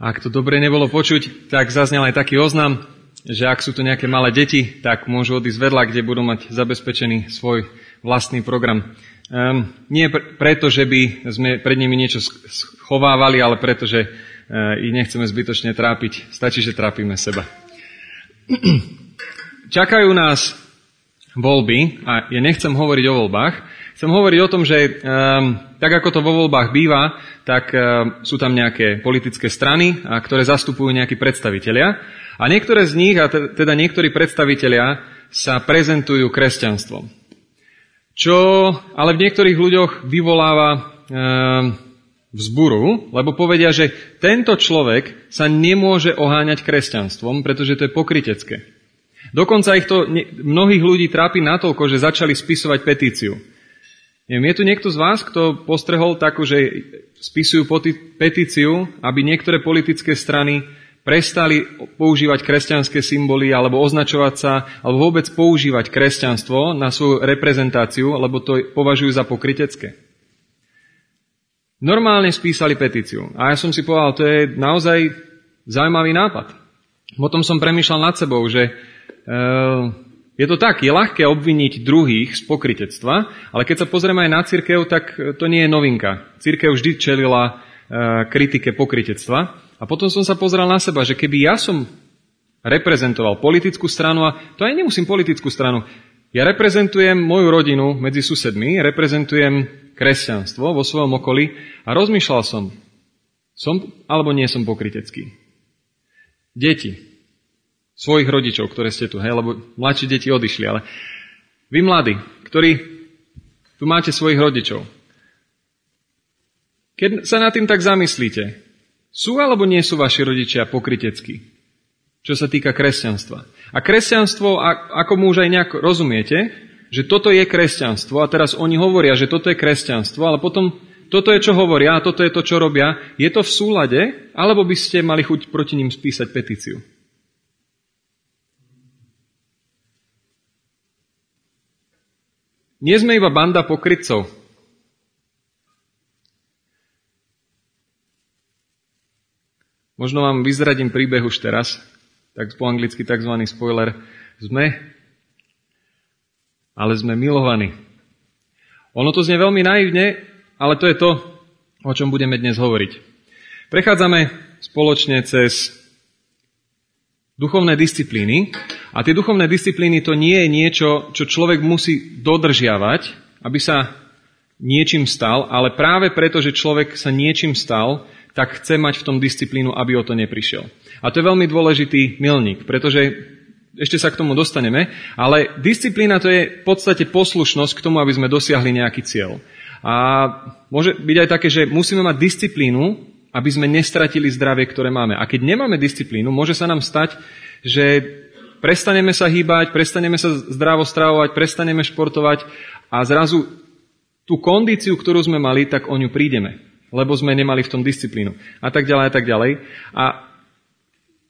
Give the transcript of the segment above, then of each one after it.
Ak to dobre nebolo počuť, tak zaznel aj taký oznam, že ak sú tu nejaké malé deti, tak môžu odísť vedľa, kde budú mať zabezpečený svoj vlastný program. Um, nie pr- preto, že by sme pred nimi niečo schovávali, ale preto, že uh, ich nechceme zbytočne trápiť. Stačí, že trápime seba. Čakajú nás voľby a ja nechcem hovoriť o voľbách. Chcem hovoriť o tom, že um, tak ako to vo voľbách býva, tak um, sú tam nejaké politické strany, ktoré zastupujú nejakí predstavitelia. A niektoré z nich, a teda niektorí predstavitelia, sa prezentujú kresťanstvom. Čo ale v niektorých ľuďoch vyvoláva um, vzburu, lebo povedia, že tento človek sa nemôže oháňať kresťanstvom, pretože to je pokrytecké. Dokonca ich to mnohých ľudí trápi natoľko, že začali spisovať petíciu. Neviem, je tu niekto z vás, kto postrehol takú, že spisujú petíciu, aby niektoré politické strany prestali používať kresťanské symboly alebo označovať sa, alebo vôbec používať kresťanstvo na svoju reprezentáciu, lebo to považujú za pokrytecké. Normálne spísali petíciu. A ja som si povedal, to je naozaj zaujímavý nápad. Potom som premýšľal nad sebou, že e, je to tak, je ľahké obviniť druhých z pokritectva, ale keď sa pozrieme aj na církev, tak to nie je novinka. Církev vždy čelila e, kritike pokritectva. A potom som sa pozrel na seba, že keby ja som reprezentoval politickú stranu, a to aj nemusím politickú stranu, ja reprezentujem moju rodinu medzi susedmi, reprezentujem kresťanstvo vo svojom okolí a rozmýšľal som, som alebo nie som pokrytecký. Deti, svojich rodičov, ktoré ste tu, hej, lebo mladšie deti odišli, ale vy mladí, ktorí tu máte svojich rodičov, keď sa nad tým tak zamyslíte, sú alebo nie sú vaši rodičia pokryteckí, čo sa týka kresťanstva? A kresťanstvo, ako mu už aj nejak rozumiete, že toto je kresťanstvo a teraz oni hovoria, že toto je kresťanstvo, ale potom toto je, čo hovoria a toto je to, čo robia, je to v súlade, alebo by ste mali chuť proti ním spísať petíciu? Nie sme iba banda pokrytcov. Možno vám vyzradím príbeh už teraz, tak po anglicky tzv. spoiler. Sme, ale sme milovaní. Ono to znie veľmi naivne, ale to je to, o čom budeme dnes hovoriť. Prechádzame spoločne cez duchovné disciplíny. A tie duchovné disciplíny to nie je niečo, čo človek musí dodržiavať, aby sa niečím stal, ale práve preto, že človek sa niečím stal, tak chce mať v tom disciplínu, aby o to neprišiel. A to je veľmi dôležitý milník, pretože ešte sa k tomu dostaneme, ale disciplína to je v podstate poslušnosť k tomu, aby sme dosiahli nejaký cieľ. A môže byť aj také, že musíme mať disciplínu, aby sme nestratili zdravie, ktoré máme. A keď nemáme disciplínu, môže sa nám stať, že prestaneme sa hýbať, prestaneme sa zdravo stravovať, prestaneme športovať a zrazu tú kondíciu, ktorú sme mali, tak o ňu prídeme, lebo sme nemali v tom disciplínu. A tak ďalej, a tak ďalej. A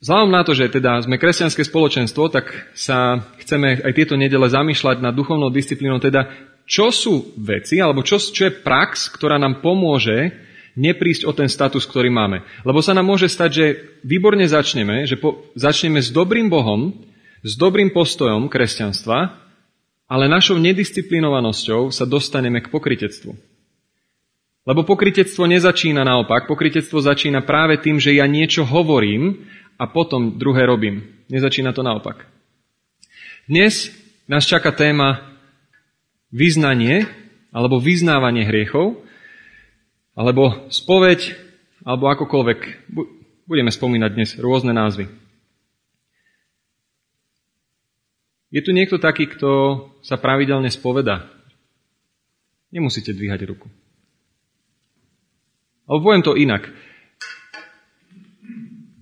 Vzhľadom na to, že teda sme kresťanské spoločenstvo, tak sa chceme aj tieto nedele zamýšľať nad duchovnou disciplínou, teda čo sú veci, alebo čo, čo je prax, ktorá nám pomôže neprísť o ten status, ktorý máme. Lebo sa nám môže stať, že výborne začneme, že po, začneme s dobrým Bohom, s dobrým postojom kresťanstva, ale našou nedisciplinovanosťou sa dostaneme k pokritectvu. Lebo pokritectvo nezačína naopak, pokritectvo začína práve tým, že ja niečo hovorím a potom druhé robím. Nezačína to naopak. Dnes nás čaká téma vyznanie alebo vyznávanie hriechov alebo spoveď, alebo akokoľvek. Budeme spomínať dnes rôzne názvy. Je tu niekto taký, kto sa pravidelne spoveda? Nemusíte dvíhať ruku. Ale poviem to inak.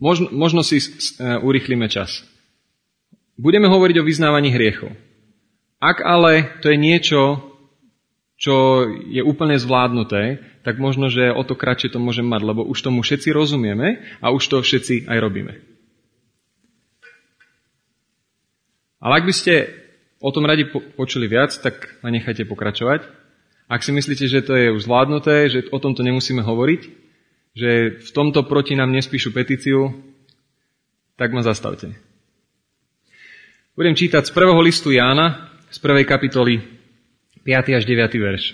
Možno, možno si uh, urychlíme čas. Budeme hovoriť o vyznávaní hriechov. Ak ale to je niečo, čo je úplne zvládnuté, tak možno, že o to kratšie to môžem mať, lebo už tomu všetci rozumieme a už to všetci aj robíme. Ale ak by ste o tom radi počuli viac, tak ma nechajte pokračovať. Ak si myslíte, že to je už zvládnuté, že o tomto nemusíme hovoriť, že v tomto proti nám nespíšu petíciu, tak ma zastavte. Budem čítať z prvého listu Jána, z prvej kapitoly, 5. až 9. verš.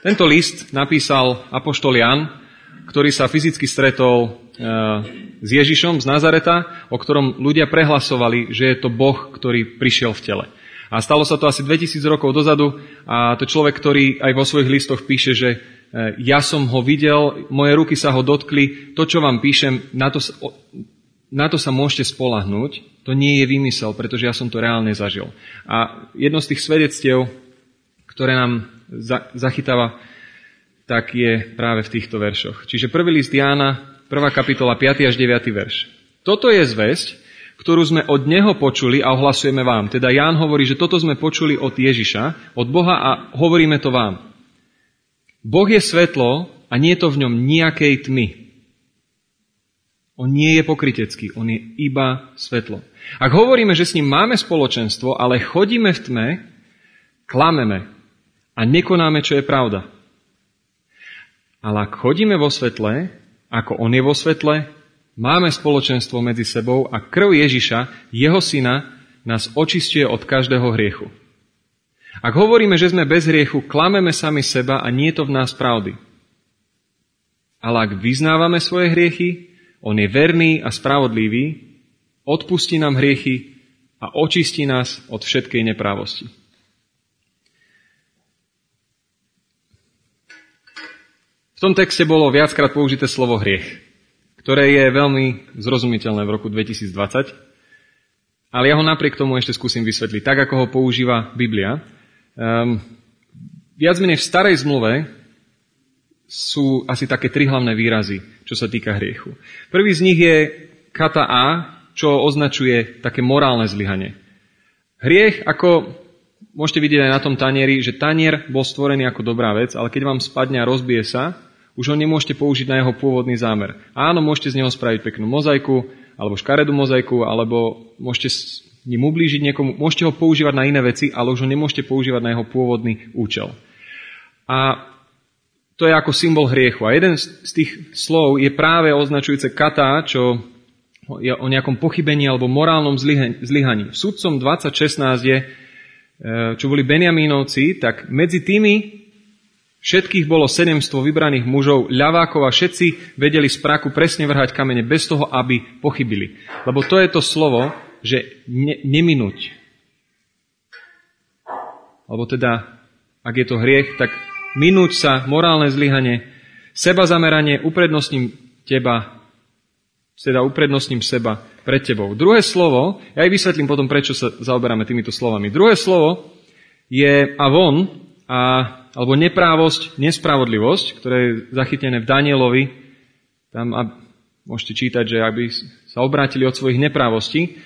Tento list napísal apoštol Jan, ktorý sa fyzicky stretol s Ježišom z Nazareta, o ktorom ľudia prehlasovali, že je to Boh, ktorý prišiel v tele. A stalo sa to asi 2000 rokov dozadu a to človek, ktorý aj vo svojich listoch píše, že e, ja som ho videl, moje ruky sa ho dotkli, to, čo vám píšem, na to, na to sa môžete spolahnúť, to nie je vymysel, pretože ja som to reálne zažil. A jedno z tých svedectiev, ktoré nám zachytáva, tak je práve v týchto veršoch. Čiže prvý list Jána, prvá kapitola, 5. až 9. verš. Toto je zväzť, ktorú sme od Neho počuli a ohlasujeme vám. Teda Ján hovorí, že toto sme počuli od Ježiša, od Boha a hovoríme to vám. Boh je svetlo a nie je to v ňom nejakej tmy. On nie je pokrytecký, on je iba svetlo. Ak hovoríme, že s ním máme spoločenstvo, ale chodíme v tme, klameme a nekonáme, čo je pravda. Ale ak chodíme vo svetle, ako on je vo svetle, máme spoločenstvo medzi sebou a krv Ježiša, jeho syna, nás očistuje od každého hriechu. Ak hovoríme, že sme bez hriechu, klameme sami seba a nie je to v nás pravdy. Ale ak vyznávame svoje hriechy, on je verný a spravodlivý, odpustí nám hriechy a očistí nás od všetkej neprávosti. V tom texte bolo viackrát použité slovo hriech, ktoré je veľmi zrozumiteľné v roku 2020, ale ja ho napriek tomu ešte skúsim vysvetliť, tak ako ho používa Biblia. Um, viac menej v starej zmluve sú asi také tri hlavné výrazy čo sa týka hriechu. Prvý z nich je kata A, čo označuje také morálne zlyhanie. Hriech, ako môžete vidieť aj na tom tanieri, že tanier bol stvorený ako dobrá vec, ale keď vám spadne a rozbije sa, už ho nemôžete použiť na jeho pôvodný zámer. Áno, môžete z neho spraviť peknú mozaiku, alebo škaredú mozaiku, alebo môžete s ním ublížiť niekomu, môžete ho používať na iné veci, ale už ho nemôžete používať na jeho pôvodný účel. A to je ako symbol hriechu. A jeden z tých slov je práve označujúce kata, čo je o nejakom pochybení alebo morálnom zlyhaní. V sudcom 2016 je, e, čo boli Benjamínovci, tak medzi tými všetkých bolo sedemstvo vybraných mužov, ľavákov a všetci vedeli z praku presne vrhať kamene bez toho, aby pochybili. Lebo to je to slovo, že ne, neminúť. Alebo teda, ak je to hriech, tak minúť sa, morálne zlyhanie, seba zameranie, uprednostním teba, teda uprednostním seba pred tebou. Druhé slovo, ja aj vysvetlím potom, prečo sa zaoberáme týmito slovami. Druhé slovo je avon, a, alebo neprávosť, nespravodlivosť, ktoré je zachytené v Danielovi. Tam a, môžete čítať, že aby sa obrátili od svojich neprávostí.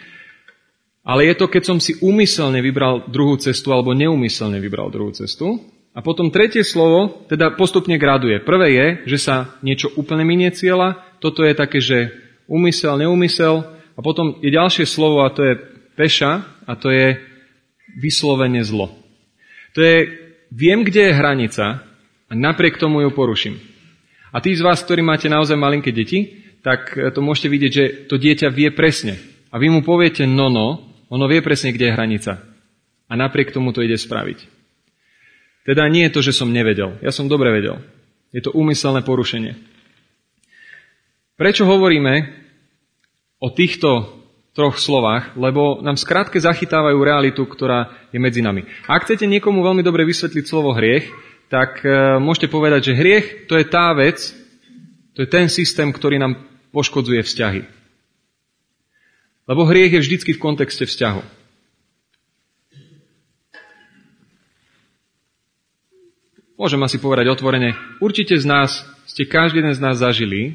Ale je to, keď som si úmyselne vybral druhú cestu alebo neumyselne vybral druhú cestu. A potom tretie slovo, teda postupne graduje. Prvé je, že sa niečo úplne minie cieľa, toto je také, že úmysel, neúmysel, a potom je ďalšie slovo a to je peša a to je vyslovene zlo. To je, viem, kde je hranica a napriek tomu ju poruším. A tí z vás, ktorí máte naozaj malinké deti, tak to môžete vidieť, že to dieťa vie presne. A vy mu poviete no, no, ono vie presne, kde je hranica. A napriek tomu to ide spraviť. Teda nie je to, že som nevedel. Ja som dobre vedel. Je to úmyselné porušenie. Prečo hovoríme o týchto troch slovách? Lebo nám skrátke zachytávajú realitu, ktorá je medzi nami. Ak chcete niekomu veľmi dobre vysvetliť slovo hriech, tak e, môžete povedať, že hriech to je tá vec, to je ten systém, ktorý nám poškodzuje vzťahy. Lebo hriech je vždycky v kontexte vzťahu. Môžem asi povedať otvorene, určite z nás, ste každý jeden z nás zažili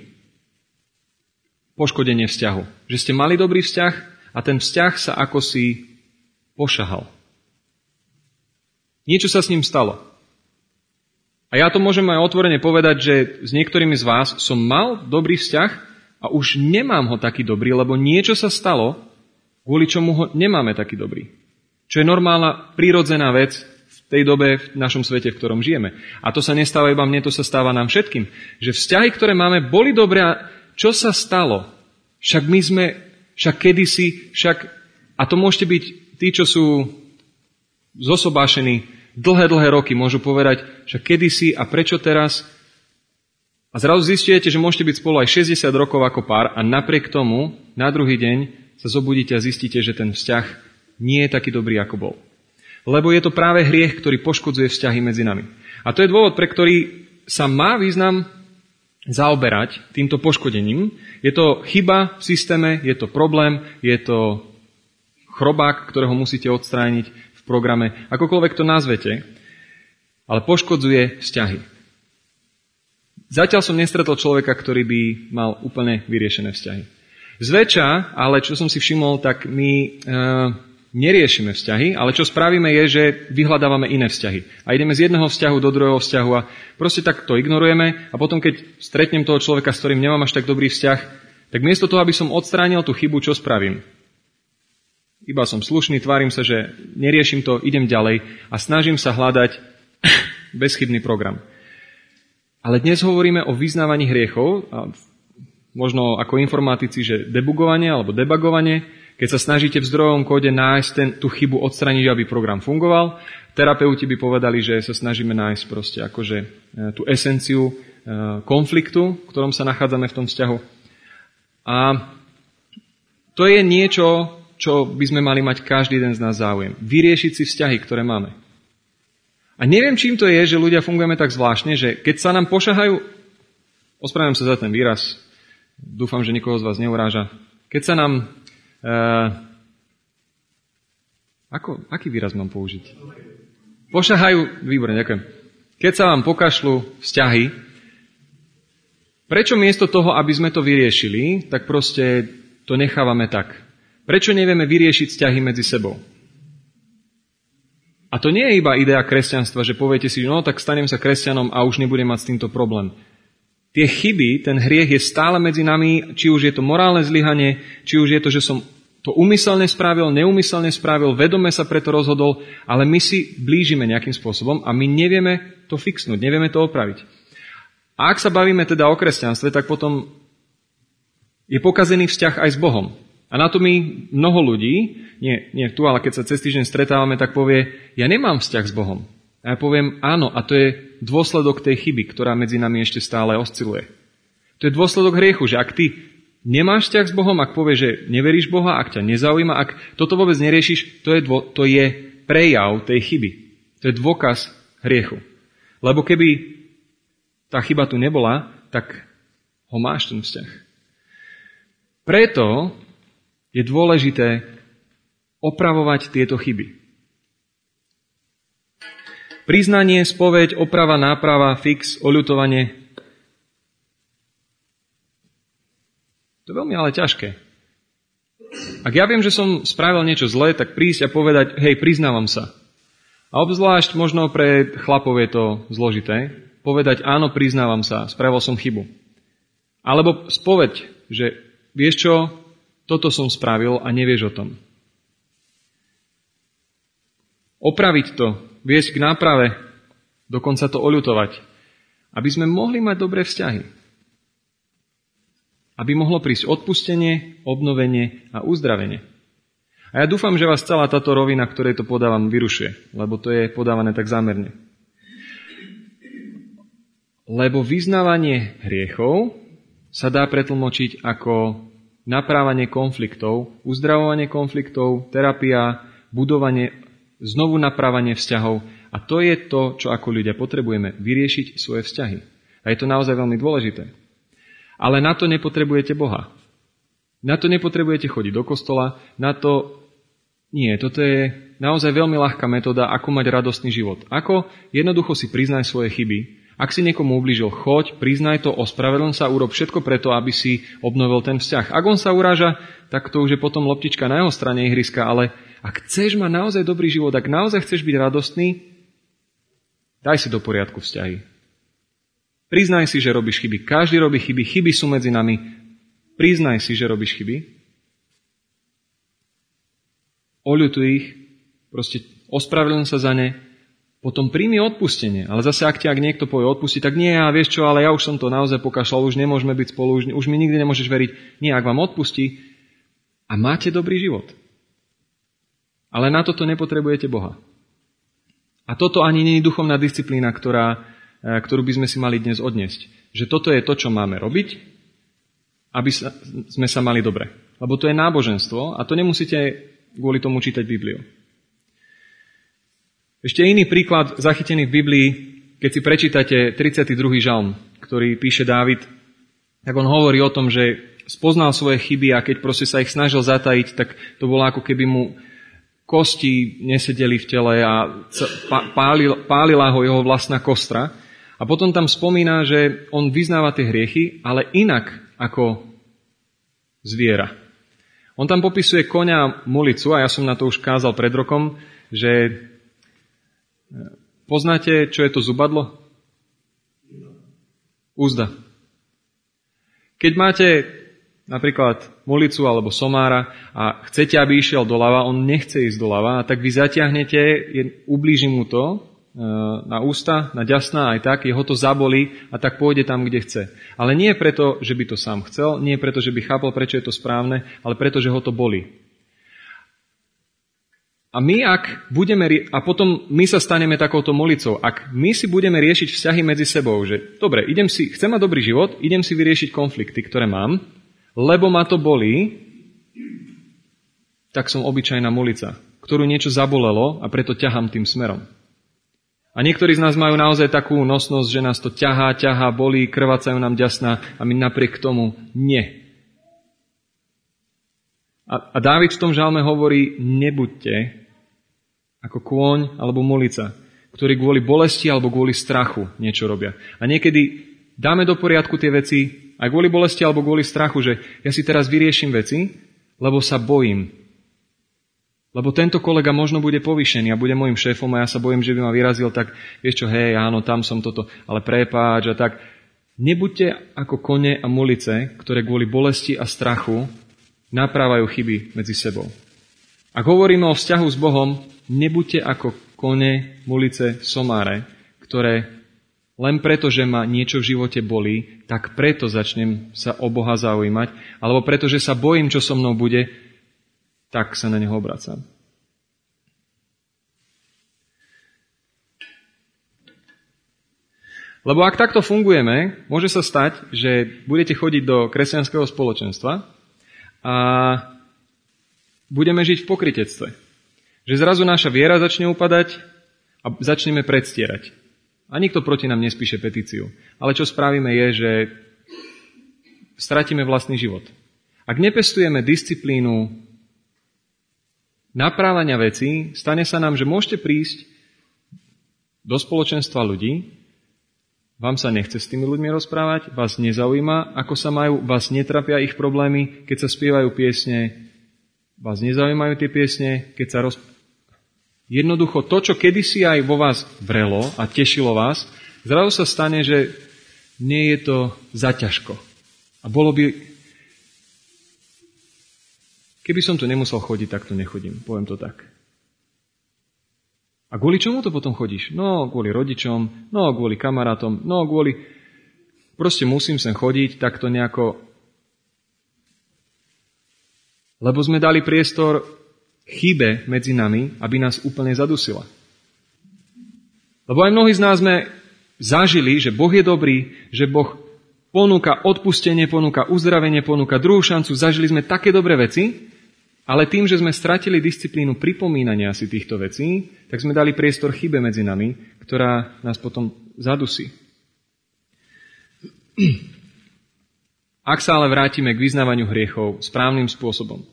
poškodenie vzťahu. Že ste mali dobrý vzťah a ten vzťah sa ako si pošahal. Niečo sa s ním stalo. A ja to môžem aj otvorene povedať, že s niektorými z vás som mal dobrý vzťah a už nemám ho taký dobrý, lebo niečo sa stalo, kvôli čomu ho nemáme taký dobrý. Čo je normálna, prírodzená vec v tej dobe, v našom svete, v ktorom žijeme. A to sa nestáva iba mne, to sa stáva nám všetkým. Že vzťahy, ktoré máme, boli dobré čo sa stalo? Však my sme, však kedysi, však, a to môžete byť tí, čo sú zosobášení dlhé, dlhé roky, môžu povedať, však kedysi a prečo teraz? A zrazu zistujete, že môžete byť spolu aj 60 rokov ako pár a napriek tomu na druhý deň sa zobudíte a zistíte, že ten vzťah nie je taký dobrý, ako bol. Lebo je to práve hriech, ktorý poškodzuje vzťahy medzi nami. A to je dôvod, pre ktorý sa má význam zaoberať týmto poškodením. Je to chyba v systéme, je to problém, je to chrobák, ktorého musíte odstrániť v programe, akokoľvek to nazvete, ale poškodzuje vzťahy. Zatiaľ som nestretol človeka, ktorý by mal úplne vyriešené vzťahy. Zväčša, ale čo som si všimol, tak my e, neriešime vzťahy, ale čo spravíme je, že vyhľadávame iné vzťahy. A ideme z jedného vzťahu do druhého vzťahu a proste tak to ignorujeme a potom, keď stretnem toho človeka, s ktorým nemám až tak dobrý vzťah, tak miesto toho, aby som odstránil tú chybu, čo spravím? Iba som slušný, tvárim sa, že neriešim to, idem ďalej a snažím sa hľadať bezchybný program. Ale dnes hovoríme o vyznávaní hriechov, a možno ako informatici, že debugovanie alebo debagovanie, keď sa snažíte v zdrojovom kóde nájsť ten, tú chybu, odstraniť, aby program fungoval, terapeuti by povedali, že sa snažíme nájsť proste akože e, tú esenciu e, konfliktu, v ktorom sa nachádzame v tom vzťahu. A to je niečo, čo by sme mali mať každý jeden z nás záujem. Vyriešiť si vzťahy, ktoré máme. A neviem, čím to je, že ľudia fungujeme tak zvláštne, že keď sa nám pošahajú, ospravedlňujem sa za ten výraz, dúfam, že nikoho z vás neuráža, keď sa nám ako, aký výraz mám použiť? Pošahajú, výborne, ďakujem. Keď sa vám pokašľú vzťahy, prečo miesto toho, aby sme to vyriešili, tak proste to nechávame tak? Prečo nevieme vyriešiť vzťahy medzi sebou? A to nie je iba idea kresťanstva, že poviete si, no tak stanem sa kresťanom a už nebudem mať s týmto problém tie chyby, ten hriech je stále medzi nami, či už je to morálne zlyhanie, či už je to, že som to umyselne spravil, neumyselne spravil, vedome sa preto rozhodol, ale my si blížime nejakým spôsobom a my nevieme to fixnúť, nevieme to opraviť. A ak sa bavíme teda o kresťanstve, tak potom je pokazený vzťah aj s Bohom. A na to mi mnoho ľudí, nie, nie tu, ale keď sa cez týždeň stretávame, tak povie, ja nemám vzťah s Bohom. A ja poviem, áno, a to je dôsledok tej chyby, ktorá medzi nami ešte stále osciluje. To je dôsledok hriechu, že ak ty nemáš vzťah s Bohom, ak povieš, že neveríš Boha, ak ťa nezaujíma, ak toto vôbec neriešiš, to je, dvo, to je prejav tej chyby. To je dôkaz hriechu. Lebo keby tá chyba tu nebola, tak ho máš ten vzťah. Preto je dôležité opravovať tieto chyby. Priznanie, spoveď, oprava, náprava, fix, oľutovanie. To je veľmi ale ťažké. Ak ja viem, že som spravil niečo zlé, tak prísť a povedať, hej, priznávam sa. A obzvlášť možno pre chlapov je to zložité. Povedať, áno, priznávam sa, spravil som chybu. Alebo spoveď, že vieš čo, toto som spravil a nevieš o tom. Opraviť to, viesť k náprave, dokonca to oľutovať, aby sme mohli mať dobré vzťahy. Aby mohlo prísť odpustenie, obnovenie a uzdravenie. A ja dúfam, že vás celá táto rovina, ktorej to podávam, vyrušuje, lebo to je podávané tak zámerne. Lebo vyznávanie hriechov sa dá pretlmočiť ako naprávanie konfliktov, uzdravovanie konfliktov, terapia, budovanie znovu naprávanie vzťahov a to je to, čo ako ľudia potrebujeme, vyriešiť svoje vzťahy. A je to naozaj veľmi dôležité. Ale na to nepotrebujete Boha. Na to nepotrebujete chodiť do kostola, na to nie, toto je naozaj veľmi ľahká metóda, ako mať radostný život. Ako jednoducho si priznaj svoje chyby. Ak si niekomu ublížil, choď, priznaj to, ospravedlň sa, urob všetko preto, aby si obnovil ten vzťah. Ak on sa uráža, tak to už je potom loptička na jeho strane ihriska, ale ak chceš mať naozaj dobrý život, ak naozaj chceš byť radostný, daj si do poriadku vzťahy. Priznaj si, že robíš chyby. Každý robí chyby. Chyby sú medzi nami. Priznaj si, že robíš chyby. Oľutuj ich. Proste ospravedlň sa za ne. potom príjmi odpustenie. Ale zase, ak ťa ak niekto povie odpustiť, tak nie, a vieš čo, ale ja už som to naozaj pokašľal, už nemôžeme byť spolu, už, už mi nikdy nemôžeš veriť. Nie, ak vám odpustí a máte dobrý život. Ale na toto nepotrebujete Boha. A toto ani nie je duchovná disciplína, ktorá, e, ktorú by sme si mali dnes odniesť. Že toto je to, čo máme robiť, aby sa, sme sa mali dobre. Lebo to je náboženstvo a to nemusíte kvôli tomu čítať Bibliu. Ešte iný príklad zachytený v Biblii, keď si prečítate 32. žalm, ktorý píše Dávid, tak on hovorí o tom, že spoznal svoje chyby a keď proste sa ich snažil zatajiť, tak to bolo ako keby mu kosti nesedeli v tele a pálil, pálila ho jeho vlastná kostra. A potom tam spomína, že on vyznáva tie hriechy, ale inak ako zviera. On tam popisuje koňa a mulicu a ja som na to už kázal pred rokom, že Poznáte, čo je to zubadlo? Úzda. Keď máte napríklad mulicu alebo somára a chcete, aby išiel doľava, on nechce ísť doľava, a tak vy zatiahnete, ublíži mu to e, na ústa, na ďasná aj tak, jeho to zabolí a tak pôjde tam, kde chce. Ale nie preto, že by to sám chcel, nie preto, že by chápal, prečo je to správne, ale preto, že ho to bolí. A my, ak budeme, a potom my sa staneme takouto molicou, ak my si budeme riešiť vzťahy medzi sebou, že dobre, idem si, chcem mať dobrý život, idem si vyriešiť konflikty, ktoré mám, lebo ma to bolí, tak som obyčajná molica, ktorú niečo zabolelo a preto ťahám tým smerom. A niektorí z nás majú naozaj takú nosnosť, že nás to ťahá, ťahá, bolí, krvácajú nám ďasná a my napriek tomu nie. A, a Dávid v tom žalme hovorí, nebuďte ako kôň alebo molica, ktorí kvôli bolesti alebo kvôli strachu niečo robia. A niekedy dáme do poriadku tie veci aj kvôli bolesti alebo kvôli strachu, že ja si teraz vyrieším veci, lebo sa bojím. Lebo tento kolega možno bude povýšený a bude môjim šéfom a ja sa bojím, že by ma vyrazil, tak vieš čo, hej, áno, tam som toto, ale prepáč a tak. Nebuďte ako kone a mulice, ktoré kvôli bolesti a strachu naprávajú chyby medzi sebou. Ak hovoríme o vzťahu s Bohom, nebuďte ako kone, mulice, somáre, ktoré len preto, že ma niečo v živote bolí, tak preto začnem sa o Boha zaujímať, alebo preto, že sa bojím, čo so mnou bude, tak sa na neho obracam. Lebo ak takto fungujeme, môže sa stať, že budete chodiť do kresťanského spoločenstva a budeme žiť v pokritectve. Že zrazu naša viera začne upadať a začneme predstierať. A nikto proti nám nespíše petíciu. Ale čo spravíme je, že stratíme vlastný život. Ak nepestujeme disciplínu naprávania vecí, stane sa nám, že môžete prísť do spoločenstva ľudí, vám sa nechce s tými ľuďmi rozprávať, vás nezaujíma, ako sa majú, vás netrapia ich problémy, keď sa spievajú piesne, Vás nezaujímajú tie piesne, keď sa roz... Jednoducho to, čo kedysi aj vo vás vrelo a tešilo vás, zrazu sa stane, že nie je to zaťažko. A bolo by... Keby som tu nemusel chodiť, tak tu nechodím. Poviem to tak. A kvôli čomu to potom chodíš? No, kvôli rodičom, no, kvôli kamarátom, no, kvôli... Proste musím sem chodiť, tak to nejako lebo sme dali priestor chybe medzi nami, aby nás úplne zadusila. Lebo aj mnohí z nás sme zažili, že Boh je dobrý, že Boh ponúka odpustenie, ponúka uzdravenie, ponúka druhú šancu. Zažili sme také dobré veci, ale tým, že sme stratili disciplínu pripomínania si týchto vecí, tak sme dali priestor chybe medzi nami, ktorá nás potom zadusí. Ak sa ale vrátime k vyznávaniu hriechov správnym spôsobom.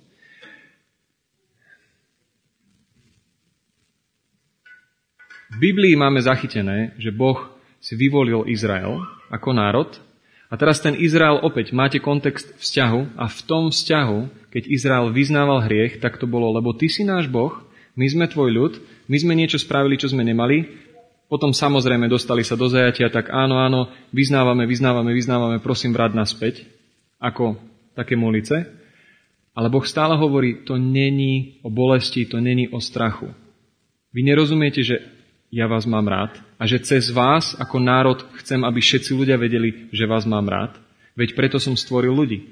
V Biblii máme zachytené, že Boh si vyvolil Izrael ako národ a teraz ten Izrael opäť, máte kontext vzťahu a v tom vzťahu, keď Izrael vyznával hriech, tak to bolo, lebo ty si náš Boh, my sme tvoj ľud, my sme niečo spravili, čo sme nemali, potom samozrejme dostali sa do zajatia, tak áno, áno, vyznávame, vyznávame, vyznávame, prosím, vráť naspäť ako také molice. Ale Boh stále hovorí, to není o bolesti, to není o strachu. Vy nerozumiete, že ja vás mám rád a že cez vás ako národ chcem, aby všetci ľudia vedeli, že vás mám rád. Veď preto som stvoril ľudí.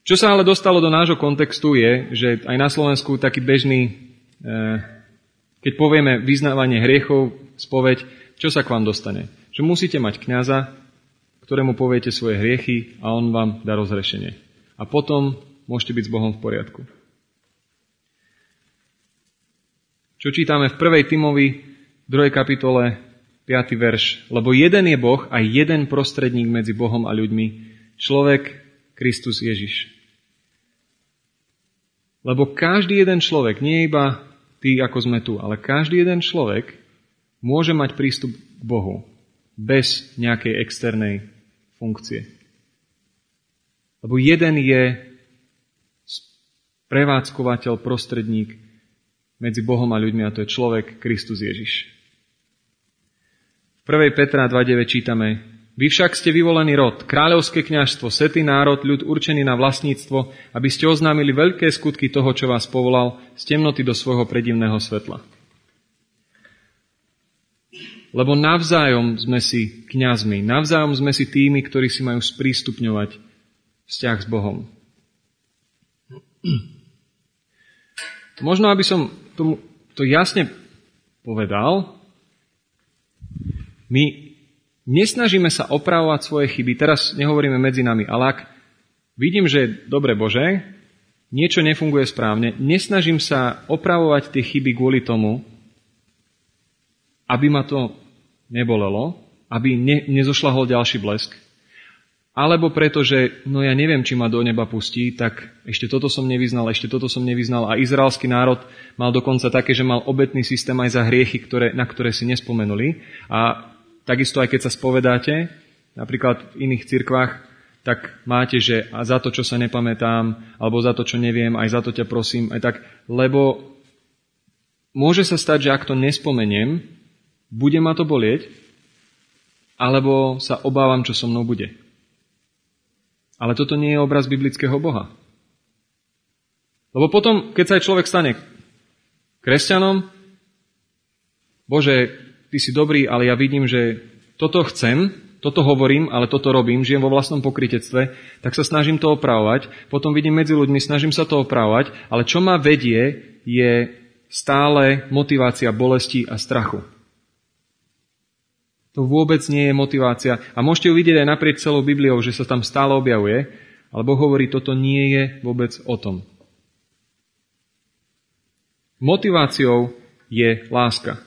Čo sa ale dostalo do nášho kontextu je, že aj na Slovensku taký bežný, eh, keď povieme vyznávanie hriechov, spoveď, čo sa k vám dostane? Že musíte mať kňaza, ktorému poviete svoje hriechy a on vám dá rozrešenie. A potom môžete byť s Bohom v poriadku. Čo čítame v 1. Timovi, 2. kapitole, 5. verš. Lebo jeden je Boh a jeden prostredník medzi Bohom a ľuďmi, človek Kristus Ježiš. Lebo každý jeden človek, nie iba tí, ako sme tu, ale každý jeden človek môže mať prístup k Bohu bez nejakej externej funkcie. Lebo jeden je prevádzkovateľ, prostredník medzi Bohom a ľuďmi a to je človek Kristus Ježiš. V 1. Petra 2.9 čítame Vy však ste vyvolený rod, kráľovské kňažstvo, setý národ, ľud určený na vlastníctvo, aby ste oznámili veľké skutky toho, čo vás povolal z temnoty do svojho predivného svetla. Lebo navzájom sme si kňazmi, navzájom sme si tými, ktorí si majú sprístupňovať vzťah s Bohom. Možno, aby som tomu to jasne povedal, my nesnažíme sa opravovať svoje chyby. Teraz nehovoríme medzi nami, ale ak vidím, že dobre Bože, niečo nefunguje správne, nesnažím sa opravovať tie chyby kvôli tomu, aby ma to nebolelo, aby ne, nezošlahol ďalší blesk. Alebo preto, že no ja neviem, či ma do neba pustí, tak ešte toto som nevyznal, ešte toto som nevyznal. A izraelský národ mal dokonca také, že mal obetný systém aj za hriechy, ktoré, na ktoré si nespomenuli. A takisto aj keď sa spovedáte, napríklad v iných cirkvách, tak máte, že a za to, čo sa nepamätám, alebo za to, čo neviem, aj za to ťa prosím, aj tak, lebo môže sa stať, že ak to nespomeniem, bude ma to bolieť, alebo sa obávam, čo so mnou bude. Ale toto nie je obraz biblického Boha. Lebo potom, keď sa aj človek stane kresťanom, Bože, ty si dobrý, ale ja vidím, že toto chcem, toto hovorím, ale toto robím, žijem vo vlastnom pokritectve, tak sa snažím to opravovať, potom vidím medzi ľuďmi, snažím sa to opravovať, ale čo ma vedie, je stále motivácia bolesti a strachu. To vôbec nie je motivácia. A môžete ju vidieť aj naprieč celou Bibliou, že sa tam stále objavuje, ale Boh hovorí, toto nie je vôbec o tom. Motiváciou je láska.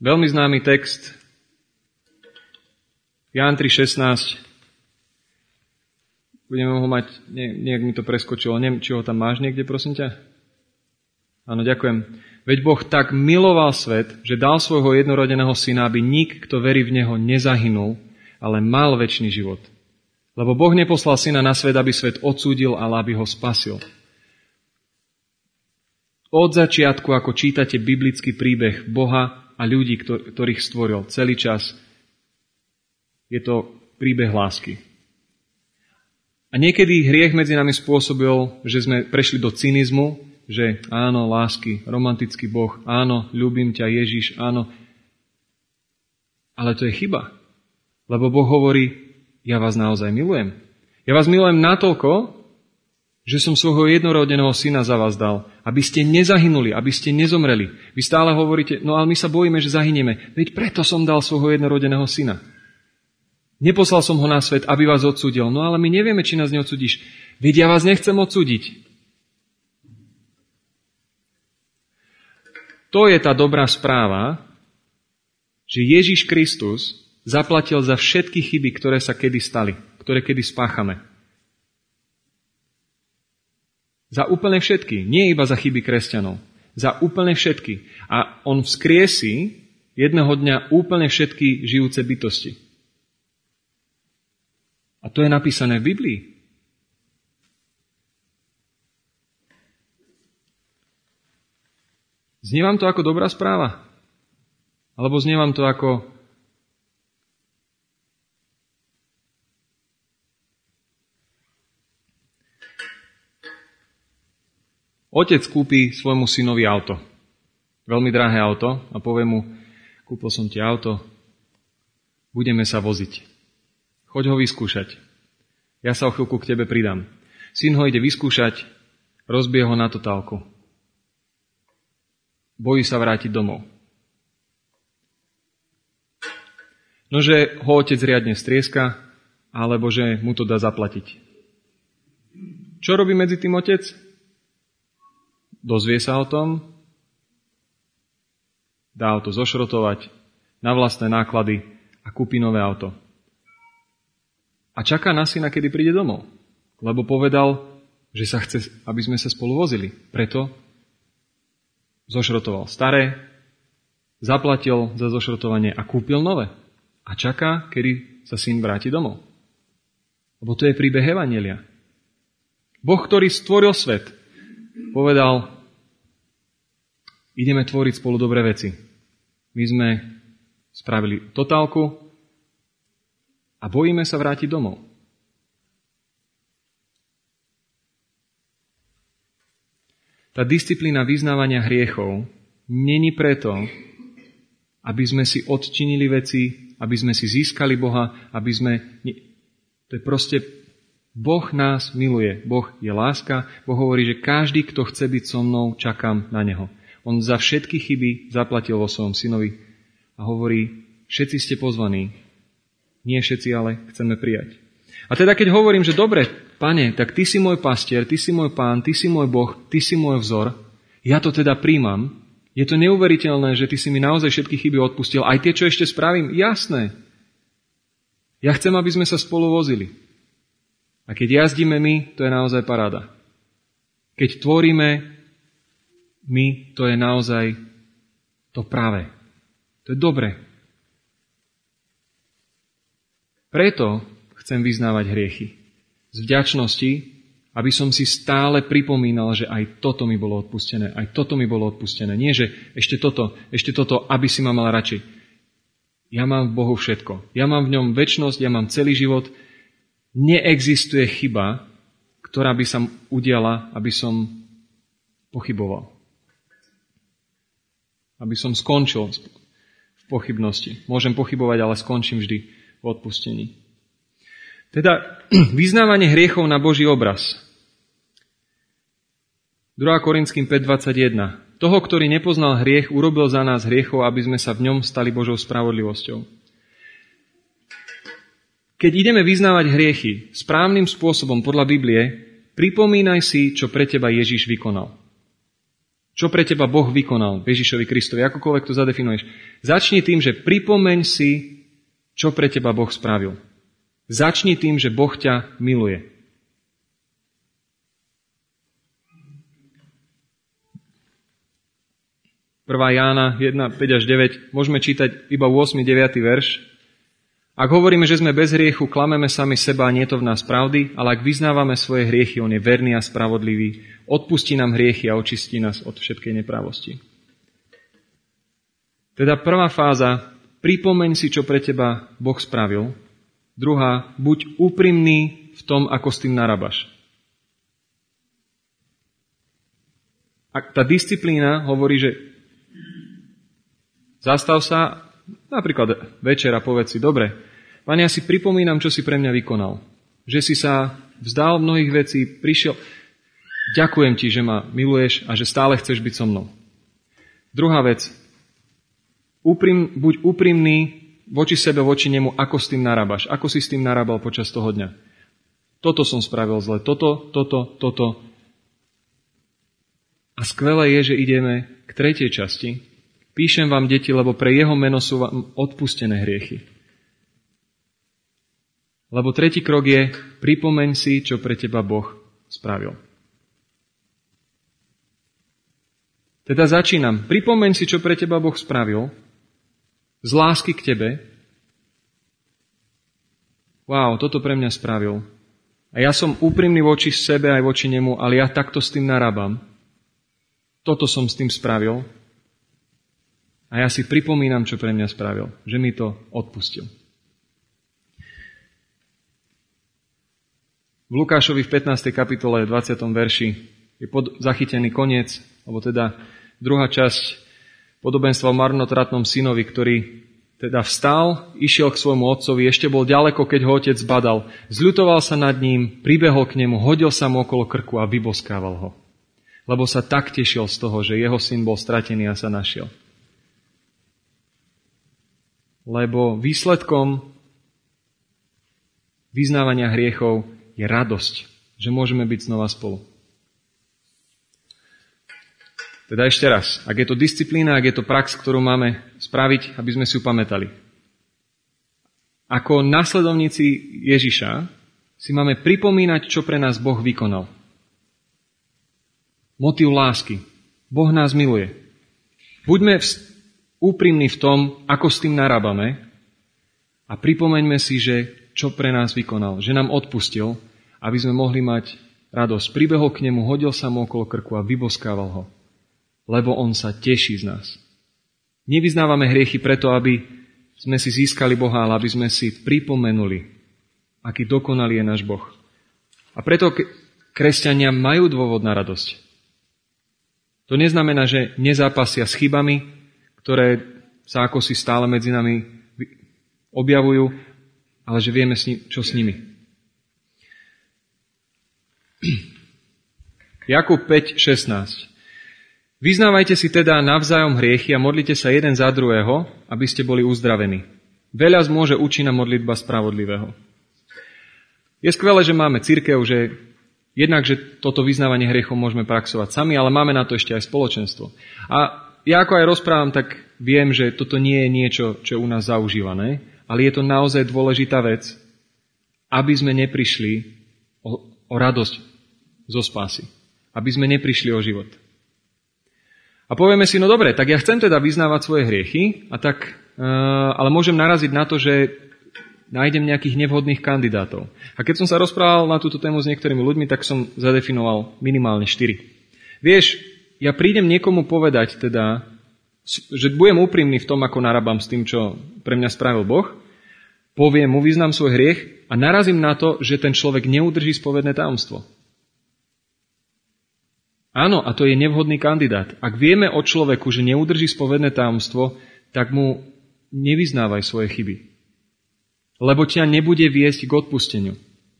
Veľmi známy text Ján 3.16 Budeme ho mať, nie, nejak mi to preskočilo, neviem, či ho tam máš niekde, prosím ťa? Áno, ďakujem. Veď Boh tak miloval svet, že dal svojho jednorodeného syna, aby nik, kto verí v Neho, nezahynul, ale mal väčší život. Lebo Boh neposlal syna na svet, aby svet odsúdil, ale aby ho spasil. Od začiatku, ako čítate biblický príbeh Boha a ľudí, ktorých stvoril celý čas, je to príbeh lásky. A niekedy hriech medzi nami spôsobil, že sme prešli do cynizmu, že áno, lásky, romantický Boh, áno, ľúbim ťa Ježiš, áno. Ale to je chyba. Lebo Boh hovorí, ja vás naozaj milujem. Ja vás milujem natoľko, že som svojho jednorodeného syna za vás dal, aby ste nezahynuli, aby ste nezomreli. Vy stále hovoríte, no ale my sa bojíme, že zahyneme. Veď preto som dal svojho jednorodeného syna. Neposlal som ho na svet, aby vás odsúdil. No ale my nevieme, či nás neodsudíš. Veď ja vás nechcem odsúdiť. To je tá dobrá správa, že Ježiš Kristus zaplatil za všetky chyby, ktoré sa kedy stali, ktoré kedy spáchame. Za úplne všetky, nie iba za chyby kresťanov, za úplne všetky. A on vzkriesí jedného dňa úplne všetky žijúce bytosti. A to je napísané v Biblii. Znie vám to ako dobrá správa? Alebo znie vám to ako Otec kúpi svojmu synovi auto. Veľmi drahé auto a povie mu, kúpil som ti auto, budeme sa voziť. Choď ho vyskúšať. Ja sa o chvíľku k tebe pridám. Syn ho ide vyskúšať, rozbije ho na totálku. Bojí sa vrátiť domov. Nože ho otec riadne strieska, alebo že mu to dá zaplatiť. Čo robí medzi tým otec? Dozvie sa o tom, dá auto zošrotovať na vlastné náklady a kúpi nové auto. A čaká na syna, kedy príde domov. Lebo povedal, že sa chce, aby sme sa spolu vozili. Preto zošrotoval staré, zaplatil za zošrotovanie a kúpil nové. A čaká, kedy sa syn vráti domov. Lebo to je príbeh Evanelia. Boh, ktorý stvoril svet, povedal, ideme tvoriť spolu dobré veci. My sme spravili totálku a bojíme sa vrátiť domov. Tá disciplína vyznávania hriechov není preto, aby sme si odčinili veci, aby sme si získali Boha, aby sme... To je proste... Boh nás miluje. Boh je láska. Boh hovorí, že každý, kto chce byť so mnou, čakám na Neho. On za všetky chyby zaplatil vo svojom synovi a hovorí, všetci ste pozvaní. Nie všetci, ale chceme prijať. A teda keď hovorím, že dobre, pane, tak ty si môj pastier, ty si môj pán, ty si môj boh, ty si môj vzor, ja to teda príjmam, je to neuveriteľné, že ty si mi naozaj všetky chyby odpustil, aj tie, čo ešte spravím, jasné. Ja chcem, aby sme sa spolu vozili. A keď jazdíme my, to je naozaj paráda. Keď tvoríme my, to je naozaj to práve. To je dobre. Preto chcem vyznávať hriechy. Z vďačnosti, aby som si stále pripomínal, že aj toto mi bolo odpustené, aj toto mi bolo odpustené. Nie, že ešte toto, ešte toto, aby si ma mal radšej. Ja mám v Bohu všetko. Ja mám v ňom väčnosť, ja mám celý život, neexistuje chyba, ktorá by sa udiala, aby som pochyboval. Aby som skončil v pochybnosti. Môžem pochybovať, ale skončím vždy v odpustení. Teda vyznávanie hriechov na Boží obraz. 2. Korinským 5.21. Toho, ktorý nepoznal hriech, urobil za nás hriechov, aby sme sa v ňom stali Božou spravodlivosťou. Keď ideme vyznávať hriechy správnym spôsobom podľa Biblie, pripomínaj si, čo pre teba Ježiš vykonal. Čo pre teba Boh vykonal Ježišovi Kristovi, akokoľvek to zadefinuješ. Začni tým, že pripomeň si, čo pre teba Boh spravil. Začni tým, že Boh ťa miluje. Prvá Jána 1, 5 až 9, môžeme čítať iba 8, 9 verš, ak hovoríme, že sme bez hriechu, klameme sami seba a nie to v nás pravdy, ale ak vyznávame svoje hriechy, on je verný a spravodlivý, odpustí nám hriechy a očistí nás od všetkej nepravosti. Teda prvá fáza, pripomeň si, čo pre teba Boh spravil. Druhá, buď úprimný v tom, ako s tým narabaš. A tá disciplína hovorí, že zastav sa Napríklad večera povedz si, dobre, Pane, ja si pripomínam, čo si pre mňa vykonal. Že si sa vzdal mnohých vecí, prišiel. Ďakujem ti, že ma miluješ a že stále chceš byť so mnou. Druhá vec. Úprim, buď úprimný voči sebe, voči nemu, ako s tým narábaš. Ako si s tým narábal počas toho dňa. Toto som spravil zle. Toto, toto, toto. A skvelé je, že ideme k tretej časti, Píšem vám, deti, lebo pre jeho meno sú vám odpustené hriechy. Lebo tretí krok je, pripomeň si, čo pre teba Boh spravil. Teda začínam. Pripomeň si, čo pre teba Boh spravil. Z lásky k tebe. Wow, toto pre mňa spravil. A ja som úprimný voči sebe aj voči nemu, ale ja takto s tým narábam. Toto som s tým spravil. A ja si pripomínam, čo pre mňa spravil. Že mi to odpustil. V Lukášovi v 15. kapitole 20. verši je pod, zachytený koniec, alebo teda druhá časť podobenstva o marnotratnom synovi, ktorý teda vstal, išiel k svojmu otcovi, ešte bol ďaleko, keď ho otec badal. Zľutoval sa nad ním, pribehol k nemu, hodil sa mu okolo krku a vyboskával ho. Lebo sa tak tešil z toho, že jeho syn bol stratený a sa našiel. Lebo výsledkom vyznávania hriechov je radosť, že môžeme byť znova spolu. Teda ešte raz, ak je to disciplína, ak je to prax, ktorú máme spraviť, aby sme si ju pamätali. Ako nasledovníci Ježiša si máme pripomínať, čo pre nás Boh vykonal. Motív lásky. Boh nás miluje. Buďme úprimní v tom, ako s tým narábame a pripomeňme si, že čo pre nás vykonal. Že nám odpustil, aby sme mohli mať radosť. Pribehol k nemu, hodil sa mu okolo krku a vyboskával ho lebo on sa teší z nás. Nevyznávame hriechy preto, aby sme si získali Boha, ale aby sme si pripomenuli, aký dokonalý je náš Boh. A preto kresťania majú dôvod na radosť. To neznamená, že nezápasia s chybami, ktoré sa ako si stále medzi nami objavujú, ale že vieme, čo s nimi. Jakub 5, 16. Vyznávajte si teda navzájom hriechy a modlite sa jeden za druhého, aby ste boli uzdravení. Veľa zmôže účinná modlitba spravodlivého. Je skvelé, že máme církev, že jednak, že toto vyznávanie hriechov môžeme praxovať sami, ale máme na to ešte aj spoločenstvo. A ja ako aj rozprávam, tak viem, že toto nie je niečo, čo je u nás zaužívané, ale je to naozaj dôležitá vec, aby sme neprišli o, o radosť zo spásy. Aby sme neprišli o život. A povieme si, no dobre, tak ja chcem teda vyznávať svoje hriechy, a tak, uh, ale môžem naraziť na to, že nájdem nejakých nevhodných kandidátov. A keď som sa rozprával na túto tému s niektorými ľuďmi, tak som zadefinoval minimálne štyri. Vieš, ja prídem niekomu povedať teda, že budem úprimný v tom, ako narábam s tým, čo pre mňa spravil Boh, poviem mu, vyznám svoj hriech a narazím na to, že ten človek neudrží spovedné tajomstvo. Áno, a to je nevhodný kandidát. Ak vieme o človeku, že neudrží spovedné tajomstvo, tak mu nevyznávaj svoje chyby. Lebo ťa nebude viesť k odpusteniu.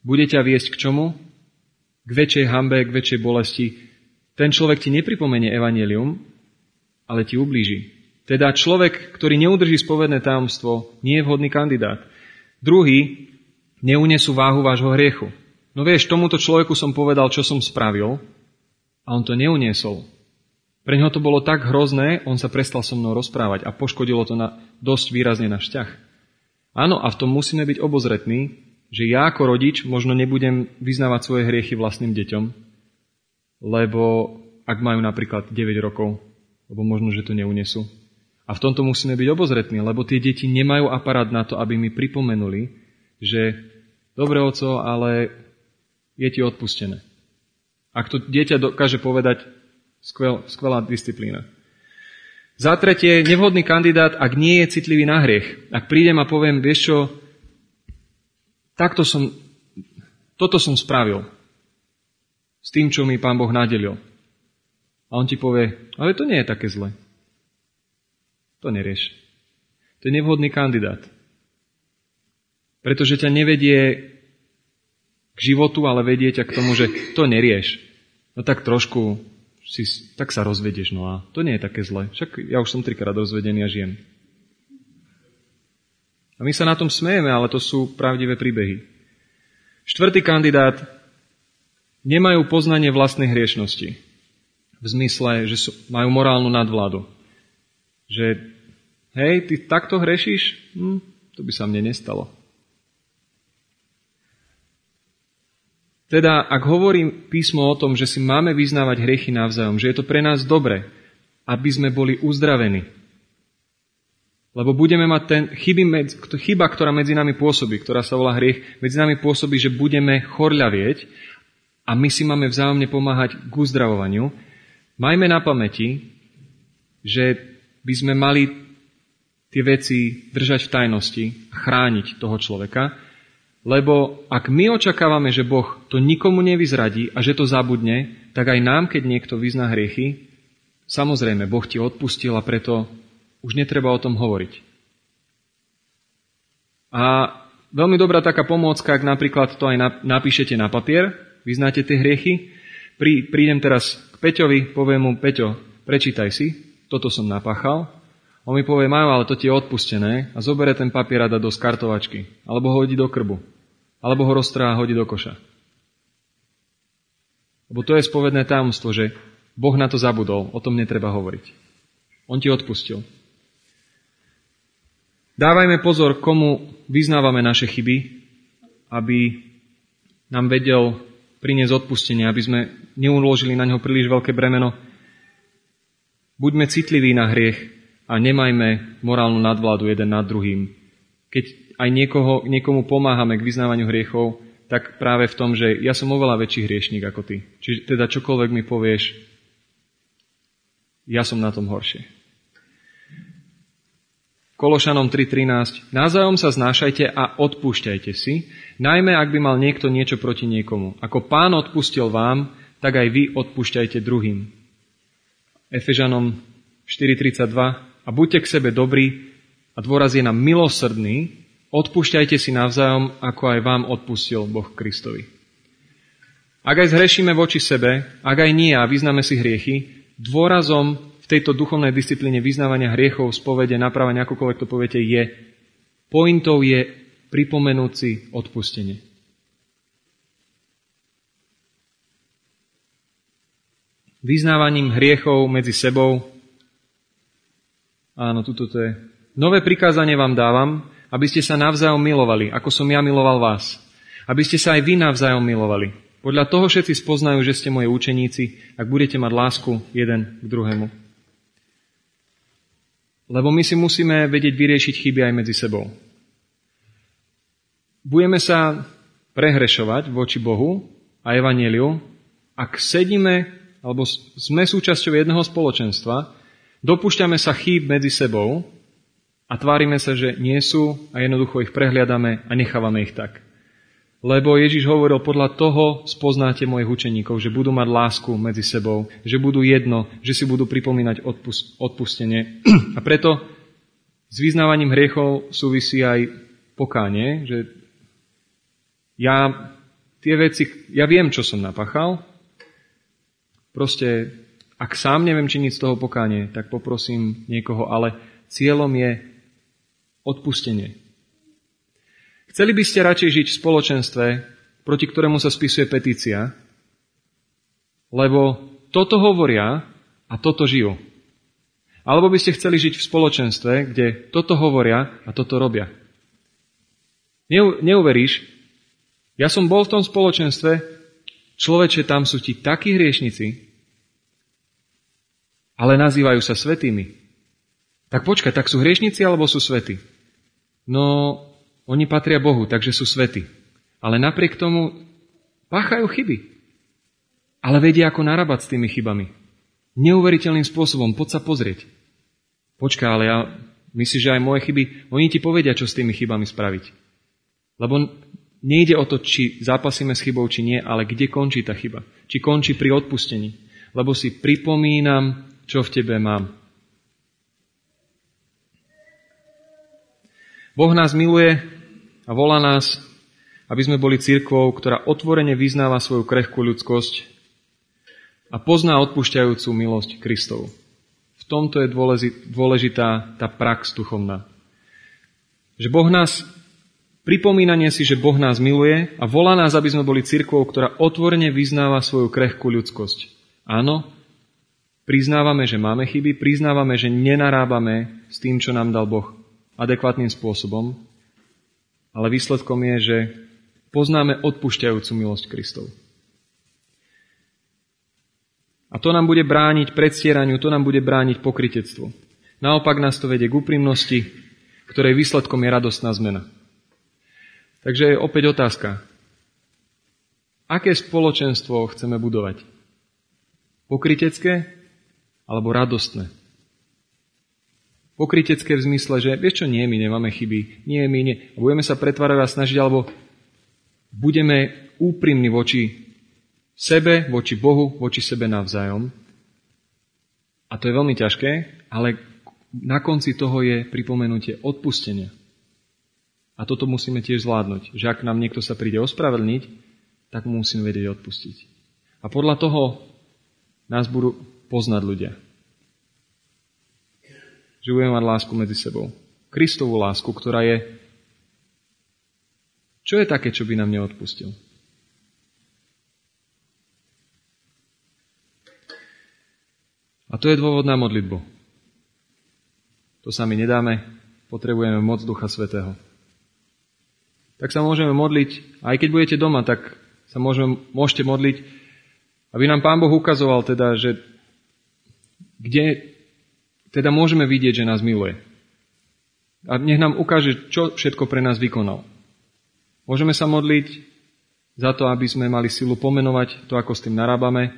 Bude ťa viesť k čomu? K väčšej hambe, k väčšej bolesti. Ten človek ti nepripomenie evanelium, ale ti ublíži. Teda človek, ktorý neudrží spovedné tajomstvo, nie je vhodný kandidát. Druhý, neunesú váhu vášho hriechu. No vieš, tomuto človeku som povedal, čo som spravil, a on to neuniesol. Pre neho to bolo tak hrozné, on sa prestal so mnou rozprávať a poškodilo to na, dosť výrazne na vzťah. Áno, a v tom musíme byť obozretní, že ja ako rodič možno nebudem vyznávať svoje hriechy vlastným deťom, lebo ak majú napríklad 9 rokov, lebo možno, že to neunesú. A v tomto musíme byť obozretní, lebo tie deti nemajú aparát na to, aby mi pripomenuli, že dobre oco, ale je ti odpustené. Ak to dieťa dokáže povedať, skvel, skvelá disciplína. Za tretie, nevhodný kandidát, ak nie je citlivý na hriech. Ak prídem a poviem, vieš čo, takto som, toto som spravil s tým, čo mi pán Boh nadelil. A on ti povie, ale to nie je také zle. To nerieš. To je nevhodný kandidát. Pretože ťa nevedie k životu, ale vedie ťa k tomu, že to nerieš. No tak trošku si, tak sa rozvedieš, no a to nie je také zle. Však ja už som trikrát rozvedený a žijem. A my sa na tom smejeme, ale to sú pravdivé príbehy. Štvrtý kandidát nemajú poznanie vlastnej hriešnosti. V zmysle, že sú, majú morálnu nadvládu. Že, hej, ty takto hrešíš? Hm, to by sa mne nestalo. Teda, ak hovorím písmo o tom, že si máme vyznávať hriechy navzájom, že je to pre nás dobre, aby sme boli uzdravení. Lebo budeme mať ten chyby, chyba, ktorá medzi nami pôsobí, ktorá sa volá hriech, medzi nami pôsobí, že budeme chorľavieť a my si máme vzájomne pomáhať k uzdravovaniu. Majme na pamäti, že by sme mali tie veci držať v tajnosti a chrániť toho človeka, Lebo ak my očakávame, že Boh to nikomu nevyzradí a že to zabudne, tak aj nám, keď niekto vyzná hriechy, samozrejme, Boh ti odpustil a preto už netreba o tom hovoriť. A veľmi dobrá taká pomôcka, ak napríklad to aj napíšete na papier, vyznáte tie hriechy, Prí, prídem teraz k Peťovi, poviem mu, Peťo, prečítaj si, toto som napáchal. On mi povie, majú, ale to ti je odpustené a zobere ten papier a dá do skartovačky. Alebo ho hodí do krbu. Alebo ho roztrá a hodí do koša. Lebo to je spovedné tajomstvo, že Boh na to zabudol, o tom netreba hovoriť. On ti odpustil. Dávajme pozor, komu vyznávame naše chyby, aby nám vedel priniesť odpustenie, aby sme neuložili na ňo príliš veľké bremeno. Buďme citliví na hriech a nemajme morálnu nadvládu jeden nad druhým. Keď aj niekoho, niekomu pomáhame k vyznávaniu hriechov, tak práve v tom, že ja som oveľa väčší hriešnik ako ty. Čiže teda čokoľvek mi povieš, ja som na tom horšie. Kološanom 3.13. Názajom sa znášajte a odpúšťajte si, najmä ak by mal niekto niečo proti niekomu. Ako pán odpustil vám, tak aj vy odpúšťajte druhým. Efežanom 4.32. A buďte k sebe dobrí a dôraz je na milosrdný, odpúšťajte si navzájom, ako aj vám odpustil Boh Kristovi. Ak aj zhrešíme voči sebe, ak aj nie a vyznáme si hriechy, dôrazom v tejto duchovnej disciplíne vyznávania hriechov, spovede, napravania, akokoľvek to poviete, je, pointou je pripomenúť si odpustenie. Vyznávaním hriechov medzi sebou, áno, tuto to je, nové prikázanie vám dávam, aby ste sa navzájom milovali, ako som ja miloval vás. Aby ste sa aj vy navzájom milovali. Podľa toho všetci spoznajú, že ste moje učeníci, ak budete mať lásku jeden k druhému. Lebo my si musíme vedieť vyriešiť chyby aj medzi sebou. Budeme sa prehrešovať voči Bohu a Evangeliu, ak sedíme alebo sme súčasťou jedného spoločenstva, dopúšťame sa chýb medzi sebou a tvárime sa, že nie sú a jednoducho ich prehliadame a nechávame ich tak. Lebo Ježiš hovoril, podľa toho spoznáte mojich učeníkov, že budú mať lásku medzi sebou, že budú jedno, že si budú pripomínať odpust, odpustenie. A preto s vyznávaním hriechov súvisí aj pokánie, že ja tie veci, ja viem, čo som napachal, proste ak sám neviem činiť z toho pokánie, tak poprosím niekoho, ale cieľom je odpustenie. Chceli by ste radšej žiť v spoločenstve, proti ktorému sa spisuje petícia, lebo toto hovoria a toto žijú. Alebo by ste chceli žiť v spoločenstve, kde toto hovoria a toto robia. neuveríš, ja som bol v tom spoločenstve, človeče, tam sú ti takí hriešnici, ale nazývajú sa svetými. Tak počkaj, tak sú hriešnici alebo sú svety? No, oni patria Bohu, takže sú svety. Ale napriek tomu páchajú chyby. Ale vedia, ako narábať s tými chybami. Neuveriteľným spôsobom. Poď sa pozrieť. Počká, ale ja myslím, že aj moje chyby, oni ti povedia, čo s tými chybami spraviť. Lebo nejde o to, či zápasíme s chybou, či nie, ale kde končí tá chyba. Či končí pri odpustení. Lebo si pripomínam, čo v tebe mám. Boh nás miluje a volá nás, aby sme boli církvou, ktorá otvorene vyznáva svoju krehkú ľudskosť a pozná odpúšťajúcu milosť Kristov. V tomto je dôležitá tá prax duchovná. Že Boh nás, pripomínanie si, že Boh nás miluje a volá nás, aby sme boli církvou, ktorá otvorene vyznáva svoju krehkú ľudskosť. Áno, priznávame, že máme chyby, priznávame, že nenarábame s tým, čo nám dal Boh adekvátnym spôsobom, ale výsledkom je, že poznáme odpúšťajúcu milosť Kristov. A to nám bude brániť predstieraniu, to nám bude brániť pokritectvu. Naopak nás to vedie k úprimnosti, ktorej výsledkom je radostná zmena. Takže je opäť otázka. Aké spoločenstvo chceme budovať? Pokrytecké alebo radostné? Pokrytecké v zmysle, že vieš čo, nie, my nemáme chyby, nie, my nie. A budeme sa pretvárať a snažiť, alebo budeme úprimní voči sebe, voči Bohu, voči sebe navzájom. A to je veľmi ťažké, ale na konci toho je pripomenutie odpustenia. A toto musíme tiež zvládnuť, že ak nám niekto sa príde ospravedlniť, tak mu musíme vedieť odpustiť. A podľa toho nás budú poznať ľudia. Že budeme mať lásku medzi sebou. Kristovú lásku, ktorá je... Čo je také, čo by nám neodpustil? A to je dôvod na modlitbu. To sami nedáme, potrebujeme moc Ducha Svetého. Tak sa môžeme modliť, aj keď budete doma, tak sa môžeme, môžete modliť, aby nám Pán Boh ukazoval teda, že kde teda môžeme vidieť, že nás miluje. A nech nám ukáže, čo všetko pre nás vykonal. Môžeme sa modliť za to, aby sme mali silu pomenovať to, ako s tým narábame,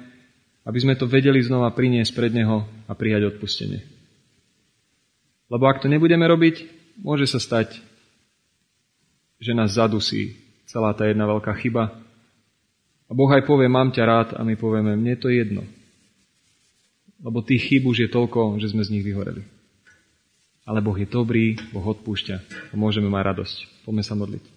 aby sme to vedeli znova priniesť pred Neho a prijať odpustenie. Lebo ak to nebudeme robiť, môže sa stať, že nás zadusí celá tá jedna veľká chyba. A Boh aj povie, mám ťa rád a my povieme, mne to je jedno. Lebo tých chyb už je toľko, že sme z nich vyhoreli. Ale Boh je dobrý, Boh odpúšťa a môžeme mať radosť. Poďme sa modliť.